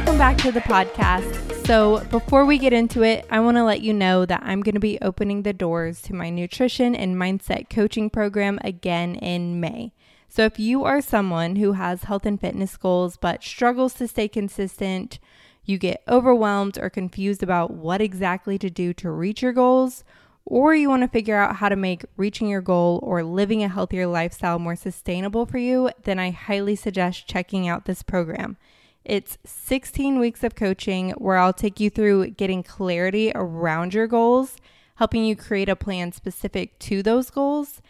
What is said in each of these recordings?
welcome back to the podcast. So, before we get into it, I want to let you know that I'm going to be opening the doors to my nutrition and mindset coaching program again in May. So, if you are someone who has health and fitness goals but struggles to stay consistent, you get overwhelmed or confused about what exactly to do to reach your goals, or you want to figure out how to make reaching your goal or living a healthier lifestyle more sustainable for you, then I highly suggest checking out this program. It's 16 weeks of coaching where I'll take you through getting clarity around your goals, helping you create a plan specific to those goals,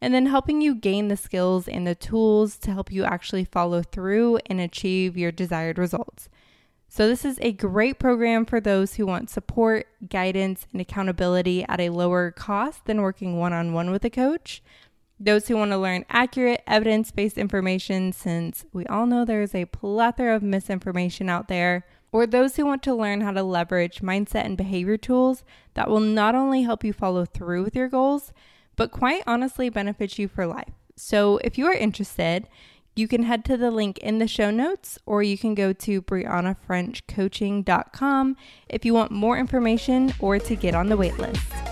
and then helping you gain the skills and the tools to help you actually follow through and achieve your desired results. So, this is a great program for those who want support, guidance, and accountability at a lower cost than working one on one with a coach those who want to learn accurate, evidence based information, since we all know there is a plethora of misinformation out there, or those who want to learn how to leverage mindset and behavior tools that will not only help you follow through with your goals, but quite honestly benefit you for life. So if you are interested, you can head to the link in the show notes or you can go to briannafrenchcoaching.com if you want more information or to get on the waitlist.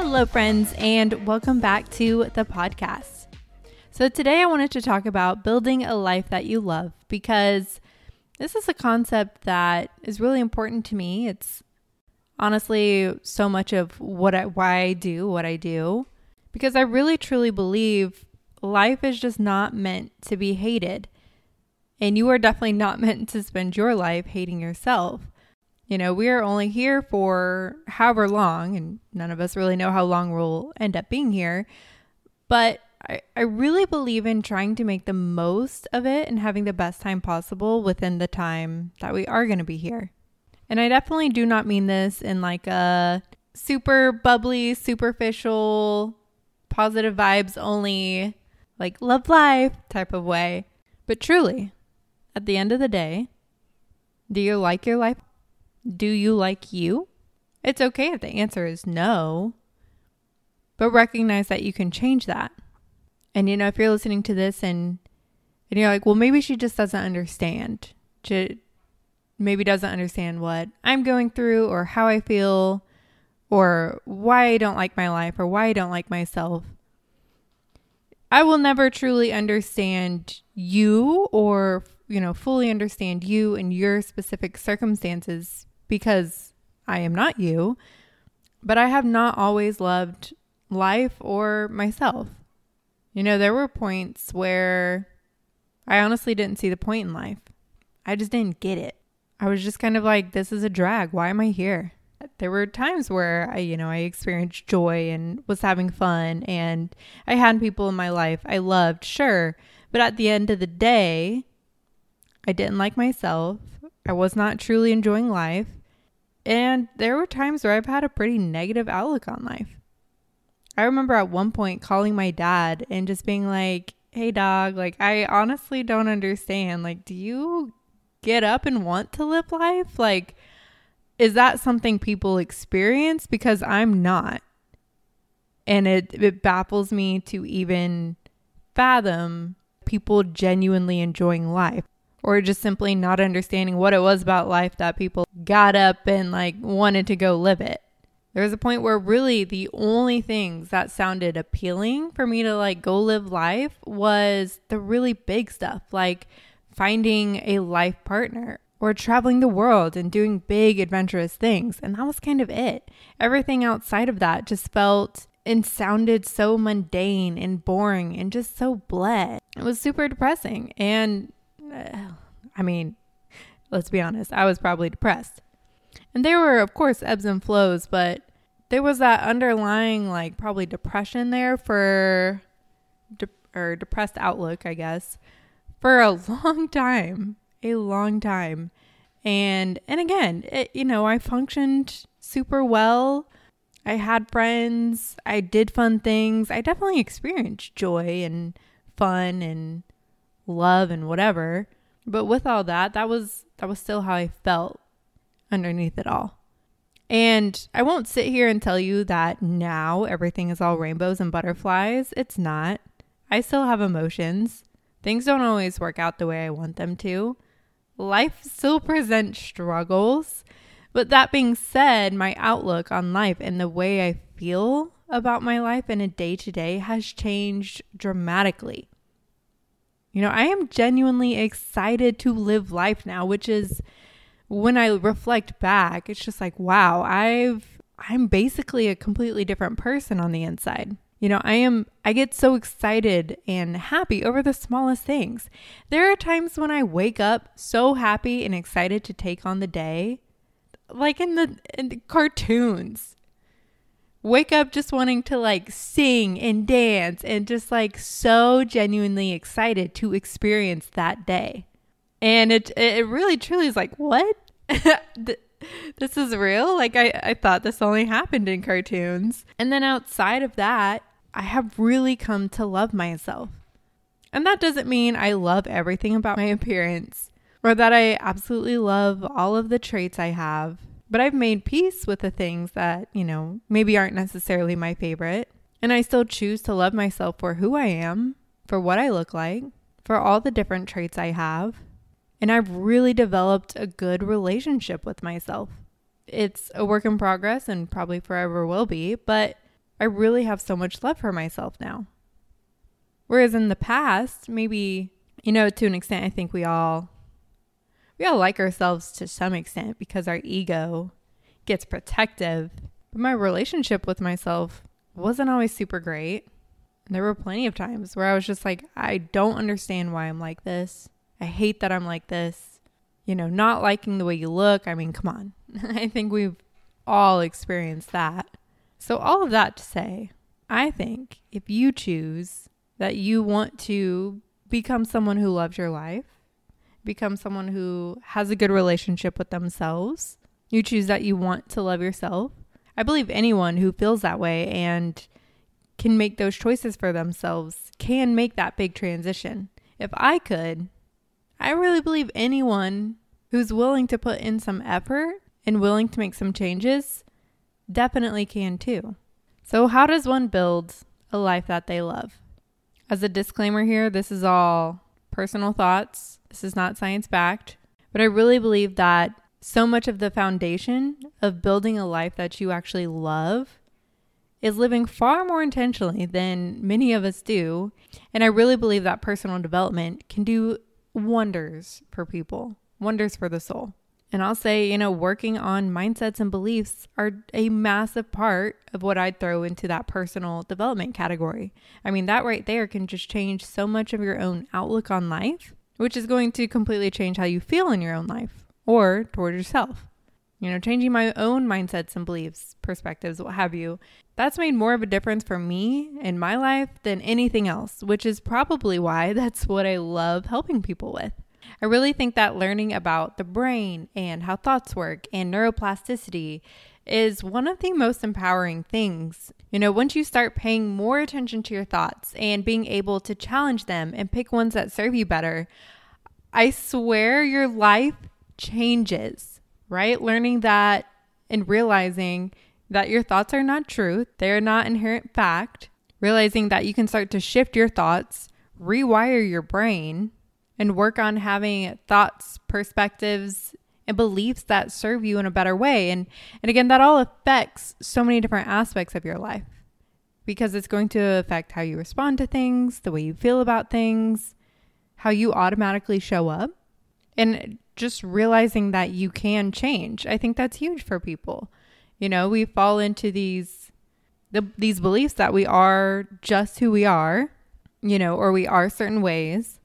Hello, friends, and welcome back to the podcast. So, today I wanted to talk about building a life that you love because this is a concept that is really important to me. It's honestly so much of what I, why I do what I do because I really truly believe life is just not meant to be hated. And you are definitely not meant to spend your life hating yourself. You know, we are only here for however long, and none of us really know how long we'll end up being here. But I, I really believe in trying to make the most of it and having the best time possible within the time that we are going to be here. And I definitely do not mean this in like a super bubbly, superficial, positive vibes only, like love life type of way. But truly, at the end of the day, do you like your life? Do you like you? It's okay if the answer is no, but recognize that you can change that. And you know, if you're listening to this and and you're like, well, maybe she just doesn't understand. She maybe doesn't understand what I'm going through or how I feel or why I don't like my life or why I don't like myself. I will never truly understand you or, you know, fully understand you and your specific circumstances because I am not you, but I have not always loved life or myself. You know, there were points where I honestly didn't see the point in life. I just didn't get it. I was just kind of like, this is a drag. Why am I here? There were times where I, you know, I experienced joy and was having fun and I had people in my life I loved, sure. But at the end of the day, I didn't like myself. I was not truly enjoying life. And there were times where I've had a pretty negative outlook on life. I remember at one point calling my dad and just being like, hey, dog, like, I honestly don't understand. Like, do you get up and want to live life? Like, is that something people experience? Because I'm not. And it, it baffles me to even fathom people genuinely enjoying life or just simply not understanding what it was about life that people got up and like wanted to go live it. There was a point where really the only things that sounded appealing for me to like go live life was the really big stuff, like finding a life partner or traveling the world and doing big adventurous things. And that was kind of it. Everything outside of that just felt and sounded so mundane and boring and just so bled. It was super depressing. And uh, I mean, let's be honest, I was probably depressed. And there were, of course, ebbs and flows, but there was that underlying, like, probably depression there for, de- or depressed outlook, I guess, for a long time, a long time. And, and again, it, you know, I functioned super well. I had friends. I did fun things. I definitely experienced joy and fun and love and whatever. But with all that, that was that was still how I felt underneath it all. And I won't sit here and tell you that now everything is all rainbows and butterflies. It's not. I still have emotions. Things don't always work out the way I want them to. Life still presents struggles. But that being said, my outlook on life and the way I feel about my life in a day to day has changed dramatically. You know, I am genuinely excited to live life now, which is when I reflect back, it's just like, wow, I've I'm basically a completely different person on the inside. You know, I am I get so excited and happy over the smallest things. There are times when I wake up so happy and excited to take on the day, like in the, in the cartoons wake up just wanting to like sing and dance and just like so genuinely excited to experience that day. And it it really truly is like, what? this is real? Like I, I thought this only happened in cartoons. And then outside of that, I have really come to love myself. And that doesn't mean I love everything about my appearance or that I absolutely love all of the traits I have but I've made peace with the things that, you know, maybe aren't necessarily my favorite. And I still choose to love myself for who I am, for what I look like, for all the different traits I have. And I've really developed a good relationship with myself. It's a work in progress and probably forever will be, but I really have so much love for myself now. Whereas in the past, maybe, you know, to an extent, I think we all we all like ourselves to some extent because our ego gets protective. But my relationship with myself wasn't always super great. There were plenty of times where I was just like, I don't understand why I'm like this. I hate that I'm like this. You know, not liking the way you look. I mean, come on. I think we've all experienced that. So, all of that to say, I think if you choose that you want to become someone who loves your life, become someone who has a good relationship with themselves. You choose that you want to love yourself. I believe anyone who feels that way and can make those choices for themselves can make that big transition. If I could, I really believe anyone who's willing to put in some effort and willing to make some changes definitely can too. So, how does one build a life that they love? As a disclaimer here, this is all personal thoughts this is not science backed, but I really believe that so much of the foundation of building a life that you actually love is living far more intentionally than many of us do. And I really believe that personal development can do wonders for people, wonders for the soul. And I'll say, you know, working on mindsets and beliefs are a massive part of what I'd throw into that personal development category. I mean, that right there can just change so much of your own outlook on life which is going to completely change how you feel in your own life or toward yourself. You know, changing my own mindsets and beliefs, perspectives, what have you. That's made more of a difference for me in my life than anything else, which is probably why that's what I love helping people with. I really think that learning about the brain and how thoughts work and neuroplasticity is one of the most empowering things. You know, once you start paying more attention to your thoughts and being able to challenge them and pick ones that serve you better, I swear your life changes, right? Learning that and realizing that your thoughts are not truth, they're not inherent fact, realizing that you can start to shift your thoughts, rewire your brain, and work on having thoughts, perspectives, and beliefs that serve you in a better way. And and again, that all affects so many different aspects of your life because it's going to affect how you respond to things, the way you feel about things, how you automatically show up, and just realizing that you can change. I think that's huge for people. You know, we fall into these the, these beliefs that we are just who we are, you know, or we are certain ways,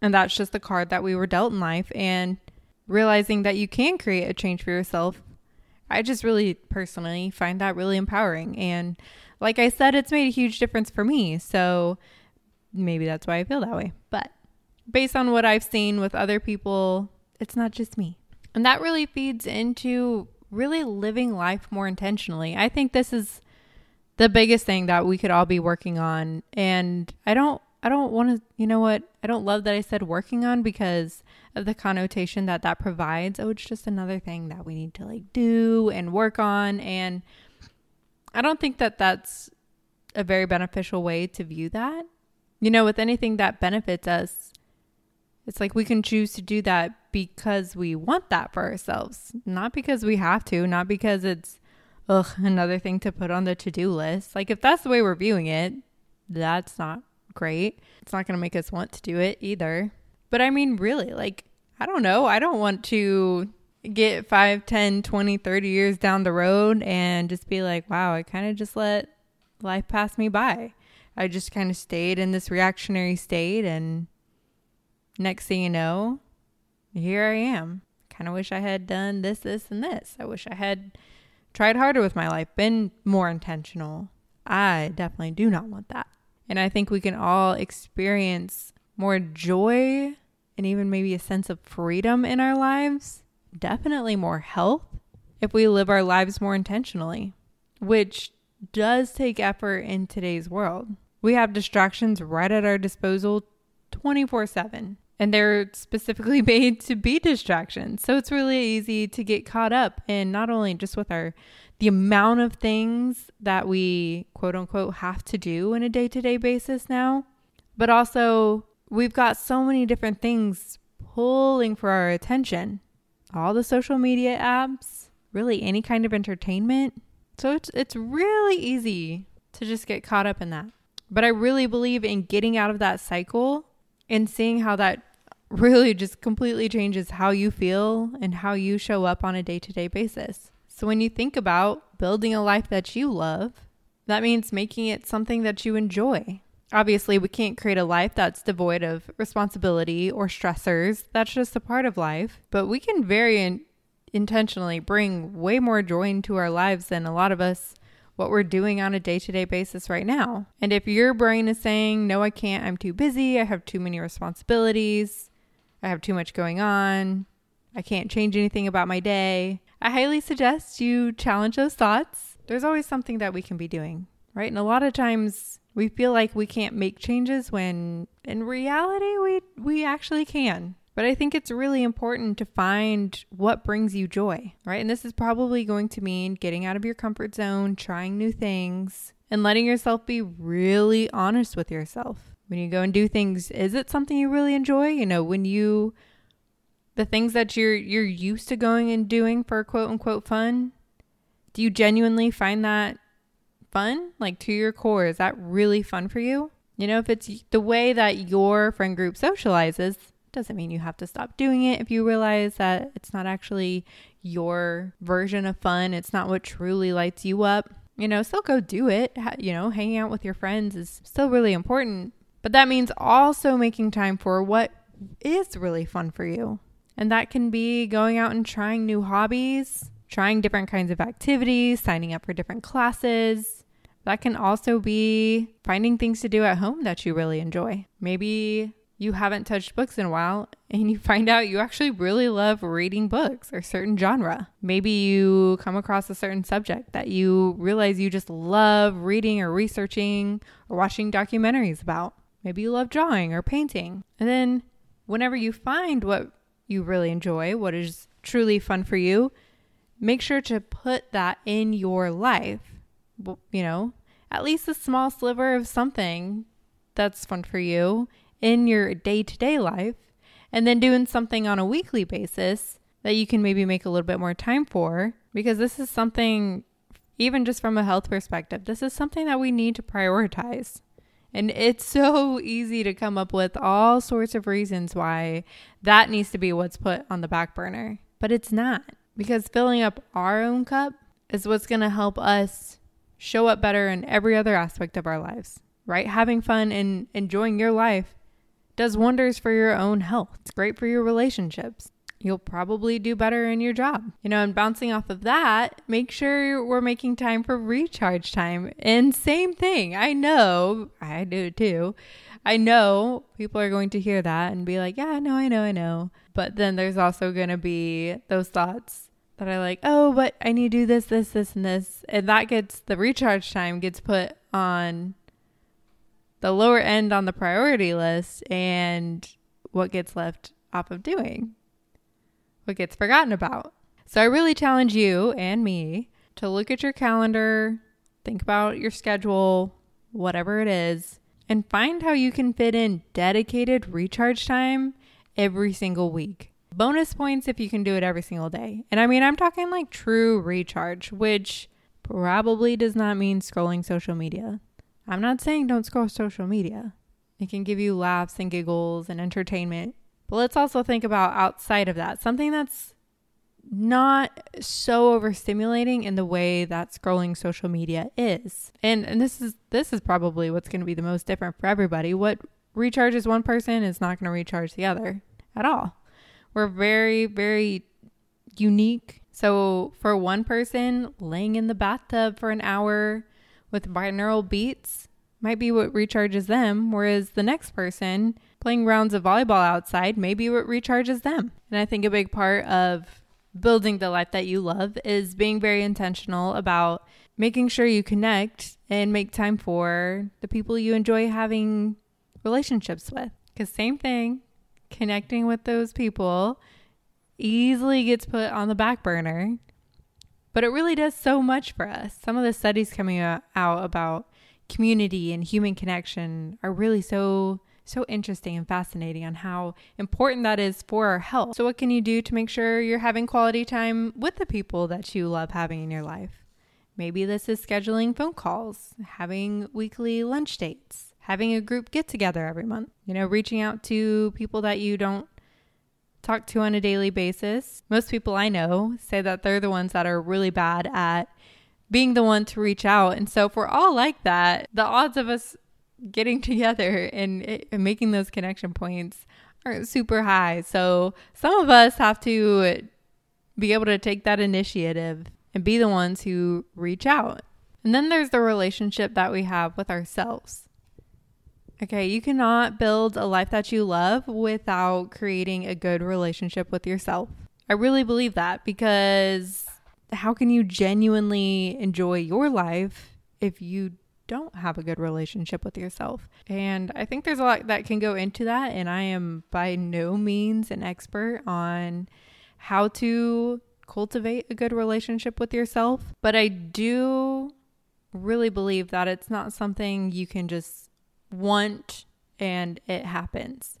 and that's just the card that we were dealt in life and realizing that you can create a change for yourself, I just really personally find that really empowering. And like I said, it's made a huge difference for me. So maybe that's why I feel that way. But based on what I've seen with other people, it's not just me. And that really feeds into really living life more intentionally. I think this is the biggest thing that we could all be working on. And I don't I don't want to, you know what? I don't love that I said working on because of the connotation that that provides. Oh, it's just another thing that we need to like do and work on. And I don't think that that's a very beneficial way to view that. You know, with anything that benefits us, it's like we can choose to do that because we want that for ourselves, not because we have to, not because it's ugh, another thing to put on the to-do list. Like if that's the way we're viewing it, that's not great. It's not going to make us want to do it either. But I mean, really, like I don't know. I don't want to get 5, 10, 20, 30 years down the road and just be like, wow, I kind of just let life pass me by. I just kind of stayed in this reactionary state and next thing you know, here I am. Kind of wish I had done this, this, and this. I wish I had tried harder with my life, been more intentional. I definitely do not want that. And I think we can all experience more joy and even maybe a sense of freedom in our lives, definitely more health if we live our lives more intentionally, which does take effort in today's world. We have distractions right at our disposal 24 7 and they're specifically made to be distractions. So it's really easy to get caught up in not only just with our the amount of things that we quote unquote have to do in a day-to-day basis now, but also we've got so many different things pulling for our attention. All the social media apps, really any kind of entertainment. So it's it's really easy to just get caught up in that. But I really believe in getting out of that cycle and seeing how that really just completely changes how you feel and how you show up on a day to day basis. So, when you think about building a life that you love, that means making it something that you enjoy. Obviously, we can't create a life that's devoid of responsibility or stressors. That's just a part of life. But we can very in- intentionally bring way more joy into our lives than a lot of us what we're doing on a day to day basis right now. And if your brain is saying, no, I can't, I'm too busy, I have too many responsibilities, I have too much going on. I can't change anything about my day. I highly suggest you challenge those thoughts. There's always something that we can be doing, right? And a lot of times we feel like we can't make changes when in reality we we actually can. But I think it's really important to find what brings you joy, right? And this is probably going to mean getting out of your comfort zone, trying new things, and letting yourself be really honest with yourself when you go and do things is it something you really enjoy? You know when you the things that you're you're used to going and doing for quote unquote fun do you genuinely find that fun? Like to your core is that really fun for you? You know if it's the way that your friend group socializes doesn't mean you have to stop doing it if you realize that it's not actually your version of fun. It's not what truly lights you up. You know still go do it. You know hanging out with your friends is still really important but that means also making time for what is really fun for you. And that can be going out and trying new hobbies, trying different kinds of activities, signing up for different classes. That can also be finding things to do at home that you really enjoy. Maybe you haven't touched books in a while and you find out you actually really love reading books or certain genre. Maybe you come across a certain subject that you realize you just love reading or researching or watching documentaries about. Maybe you love drawing or painting. And then whenever you find what you really enjoy, what is truly fun for you, make sure to put that in your life. You know, at least a small sliver of something that's fun for you in your day to day life. And then doing something on a weekly basis that you can maybe make a little bit more time for because this is something, even just from a health perspective, this is something that we need to prioritize. And it's so easy to come up with all sorts of reasons why that needs to be what's put on the back burner. But it's not because filling up our own cup is what's going to help us show up better in every other aspect of our lives, right? Having fun and enjoying your life does wonders for your own health. It's great for your relationships you'll probably do better in your job. You know, and bouncing off of that, make sure we're making time for recharge time. And same thing, I know, I do too. I know people are going to hear that and be like, yeah, no, I know, I know. But then there's also going to be those thoughts that are like, oh, but I need to do this, this, this, and this. And that gets the recharge time gets put on the lower end on the priority list and what gets left off of doing what gets forgotten about. So I really challenge you and me to look at your calendar, think about your schedule, whatever it is, and find how you can fit in dedicated recharge time every single week. Bonus points if you can do it every single day. And I mean, I'm talking like true recharge, which probably does not mean scrolling social media. I'm not saying don't scroll social media. It can give you laughs and giggles and entertainment. But let's also think about outside of that, something that's not so overstimulating in the way that scrolling social media is. And and this is this is probably what's going to be the most different for everybody. What recharges one person is not going to recharge the other at all. We're very very unique. So for one person, laying in the bathtub for an hour with binaural beats might be what recharges them, whereas the next person playing rounds of volleyball outside may be what recharges them. And I think a big part of building the life that you love is being very intentional about making sure you connect and make time for the people you enjoy having relationships with. Because, same thing, connecting with those people easily gets put on the back burner, but it really does so much for us. Some of the studies coming out about community and human connection are really so so interesting and fascinating on how important that is for our health. So, what can you do to make sure you're having quality time with the people that you love having in your life? Maybe this is scheduling phone calls, having weekly lunch dates, having a group get together every month, you know, reaching out to people that you don't talk to on a daily basis. Most people I know say that they're the ones that are really bad at being the one to reach out. And so, if we're all like that, the odds of us getting together and, eh, and making those connection points aren't super high. So some of us have to be able to take that initiative and be the ones who reach out. And then there's the relationship that we have with ourselves. Okay, you cannot build a life that you love without creating a good relationship with yourself. I really believe that because how can you genuinely enjoy your life if you don't have a good relationship with yourself. And I think there's a lot that can go into that. And I am by no means an expert on how to cultivate a good relationship with yourself. But I do really believe that it's not something you can just want and it happens.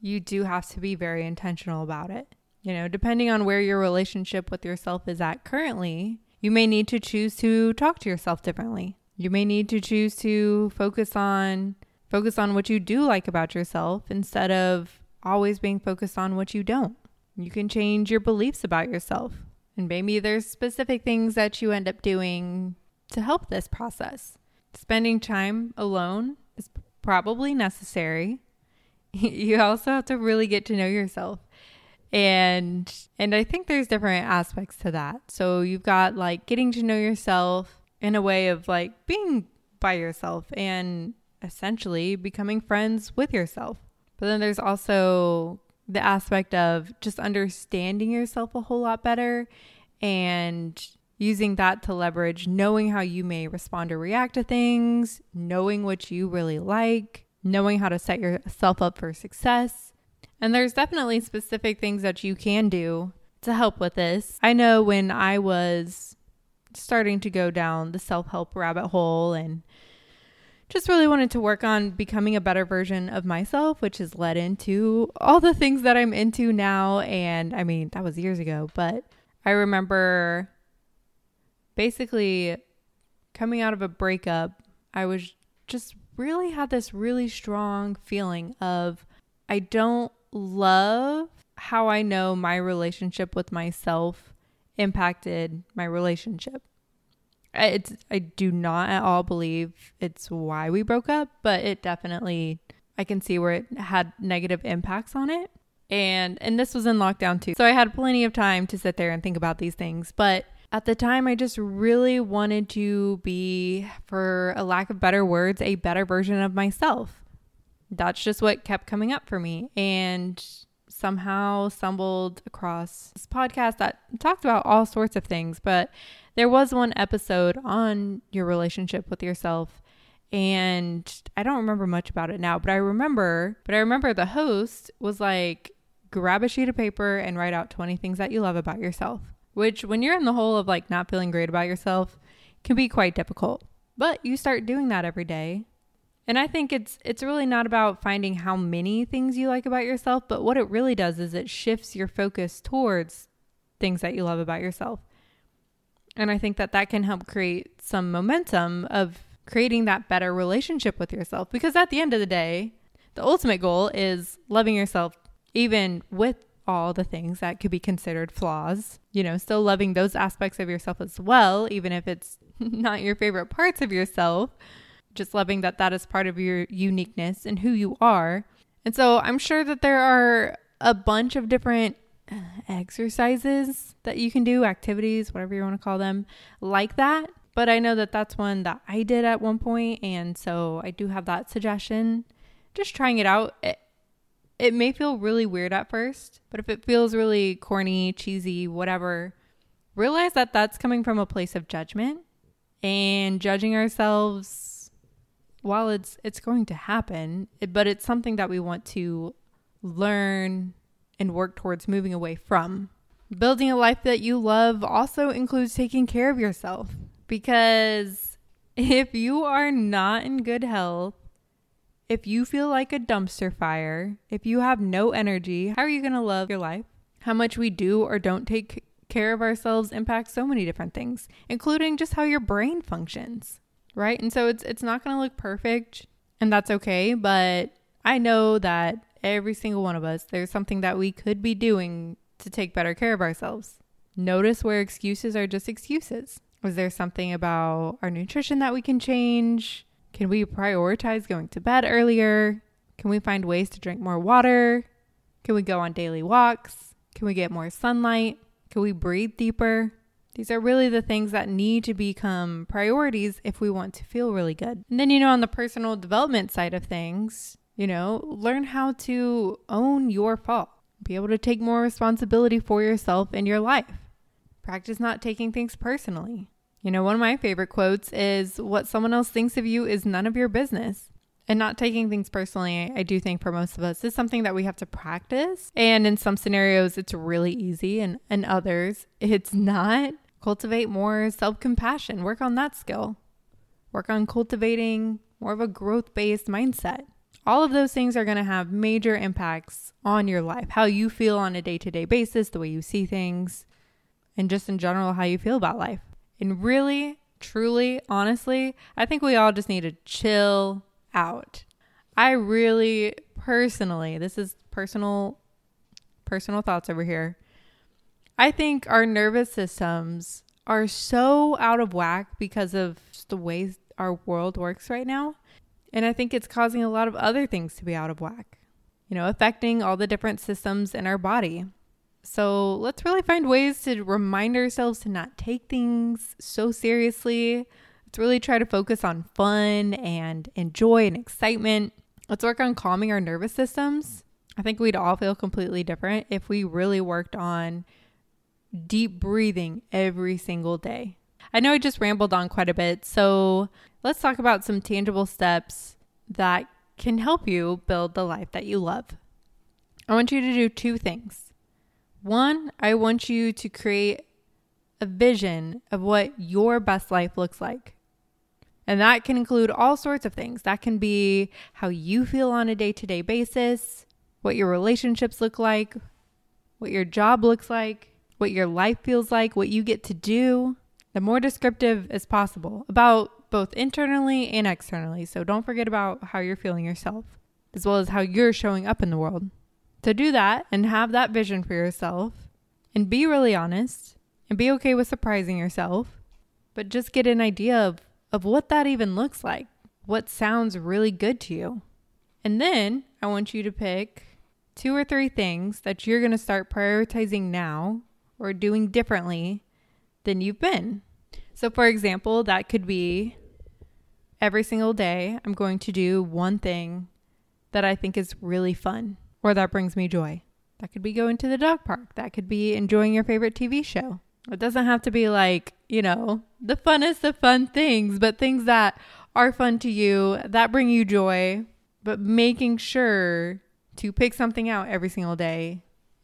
You do have to be very intentional about it. You know, depending on where your relationship with yourself is at currently, you may need to choose to talk to yourself differently. You may need to choose to focus on focus on what you do like about yourself instead of always being focused on what you don't. You can change your beliefs about yourself. And maybe there's specific things that you end up doing to help this process. Spending time alone is probably necessary. you also have to really get to know yourself. And and I think there's different aspects to that. So you've got like getting to know yourself, in a way of like being by yourself and essentially becoming friends with yourself. But then there's also the aspect of just understanding yourself a whole lot better and using that to leverage knowing how you may respond or react to things, knowing what you really like, knowing how to set yourself up for success. And there's definitely specific things that you can do to help with this. I know when I was starting to go down the self help rabbit hole and just really wanted to work on becoming a better version of myself, which has led into all the things that I'm into now. And I mean, that was years ago, but I remember basically coming out of a breakup, I was just really had this really strong feeling of I don't love how I know my relationship with myself impacted my relationship. It's I do not at all believe it's why we broke up, but it definitely I can see where it had negative impacts on it. And and this was in lockdown too. So I had plenty of time to sit there and think about these things, but at the time I just really wanted to be for a lack of better words, a better version of myself. That's just what kept coming up for me. And somehow stumbled across this podcast that talked about all sorts of things, but there was one episode on your relationship with yourself and I don't remember much about it now, but I remember, but I remember the host was like grab a sheet of paper and write out 20 things that you love about yourself, which when you're in the hole of like not feeling great about yourself can be quite difficult. But you start doing that every day And I think it's it's really not about finding how many things you like about yourself, but what it really does is it shifts your focus towards things that you love about yourself. And I think that that can help create some momentum of creating that better relationship with yourself because at the end of the day, the ultimate goal is loving yourself even with all the things that could be considered flaws. You know, still loving those aspects of yourself as well, even if it's not your favorite parts of yourself. Just loving that that is part of your uniqueness and who you are. And so I'm sure that there are a bunch of different uh, exercises that you can do, activities, whatever you want to call them, like that. But I know that that's one that I did at one point, and so I do have that suggestion. Just trying it out. It, it may feel really weird at first, but if it feels really corny, cheesy, whatever, realize that that's coming from a place of judgment and judging ourselves while it's it's going to happen, but it's something that we want to learn and work towards moving away from. Building a life that you love also includes taking care of yourself because if you are not in good health, if you feel like a dumpster fire, if you have no energy, how are you going to love your life? How much we do or don't take care of ourselves impacts so many different things, including just how your brain functions, right? And so it's it's not going to look perfect, and that's okay, but I know that every single one of us there's something that we could be doing to take better care of ourselves. Notice where excuses are just excuses. Was there something about our nutrition that we can change? Can we prioritize going to bed earlier? Can we find ways to drink more water? Can we go on daily walks? Can we get more sunlight? Can we breathe deeper? These are really the things that need to become priorities if we want to feel really good. And then, you know, on the personal development side of things, you know, learn how to own your fault, be able to take more responsibility for yourself in your life. Practice not taking things personally. You know, one of my favorite quotes is what someone else thinks of you is none of your business and not taking things personally, I do think for most of us is something that we have to practice. And in some scenarios, it's really easy, and in others, it's not. Cultivate more self compassion, work on that skill, work on cultivating more of a growth based mindset. All of those things are going to have major impacts on your life, how you feel on a day to day basis, the way you see things, and just in general, how you feel about life. And really, truly, honestly, I think we all just need to chill out. I really personally, this is personal personal thoughts over here. I think our nervous systems are so out of whack because of the way our world works right now. And I think it's causing a lot of other things to be out of whack, you know, affecting all the different systems in our body. So let's really find ways to remind ourselves to not take things so seriously, Let's really try to focus on fun and enjoy and excitement. Let's work on calming our nervous systems. I think we'd all feel completely different if we really worked on deep breathing every single day. I know I just rambled on quite a bit, so let's talk about some tangible steps that can help you build the life that you love. I want you to do two things. One, I want you to create a vision of what your best life looks like. And that can include all sorts of things. That can be how you feel on a day to day basis, what your relationships look like, what your job looks like, what your life feels like, what you get to do. The more descriptive as possible about both internally and externally. So don't forget about how you're feeling yourself, as well as how you're showing up in the world. To do that and have that vision for yourself and be really honest and be okay with surprising yourself, but just get an idea of of what that even looks like, what sounds really good to you. And then I want you to pick two or three things that you're going to start prioritizing now or doing differently than you've been. So, for example, that could be every single day, I'm going to do one thing that I think is really fun or that brings me joy. That could be going to the dog park. That could be enjoying your favorite TV show. It doesn't have to be like, you know, the funnest of fun things, but things that are fun to you, that bring you joy, but making sure to pick something out every single day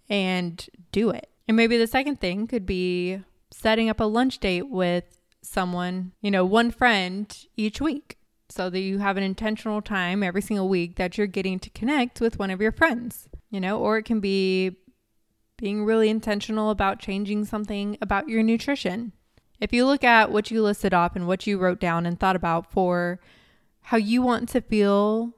and do it. And maybe the second thing could be setting up a lunch date with someone, you know, one friend each week. so that you have an intentional time every single week that you're getting to connect with one of your friends, you know, or it can be being really intentional about changing something about your nutrition. If you look at what you listed off and what you wrote down and thought about for how you want to feel,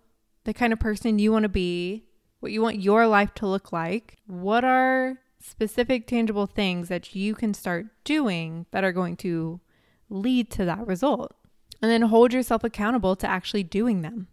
the kind of person you want to be, what you want your life to look like, what are specific tangible things that you can start doing that are going to lead to that result? And then hold yourself accountable to actually doing them.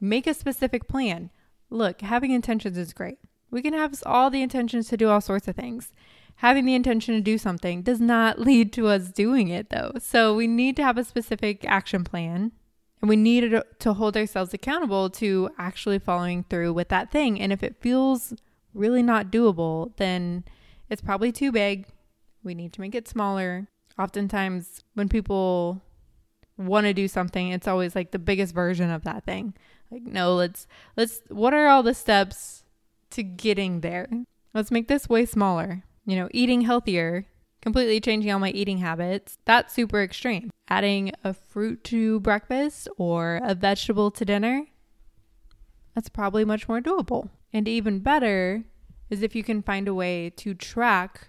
Make a specific plan. Look, having intentions is great. We can have all the intentions to do all sorts of things. Having the intention to do something does not lead to us doing it, though. So we need to have a specific action plan and we need to hold ourselves accountable to actually following through with that thing. And if it feels really not doable, then it's probably too big. We need to make it smaller. Oftentimes, when people want to do something, it's always like the biggest version of that thing. Like, no, let's, let's, what are all the steps to getting there. Let's make this way smaller. You know, eating healthier, completely changing all my eating habits. That's super extreme. Adding a fruit to breakfast or a vegetable to dinner. That's probably much more doable. And even better is if you can find a way to track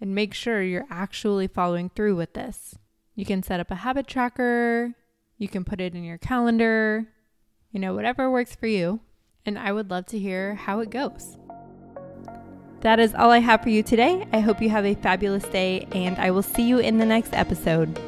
and make sure you're actually following through with this. You can set up a habit tracker, you can put it in your calendar, you know, whatever works for you and I would love to hear how it goes. That is all I have for you today. I hope you have a fabulous day, and I will see you in the next episode.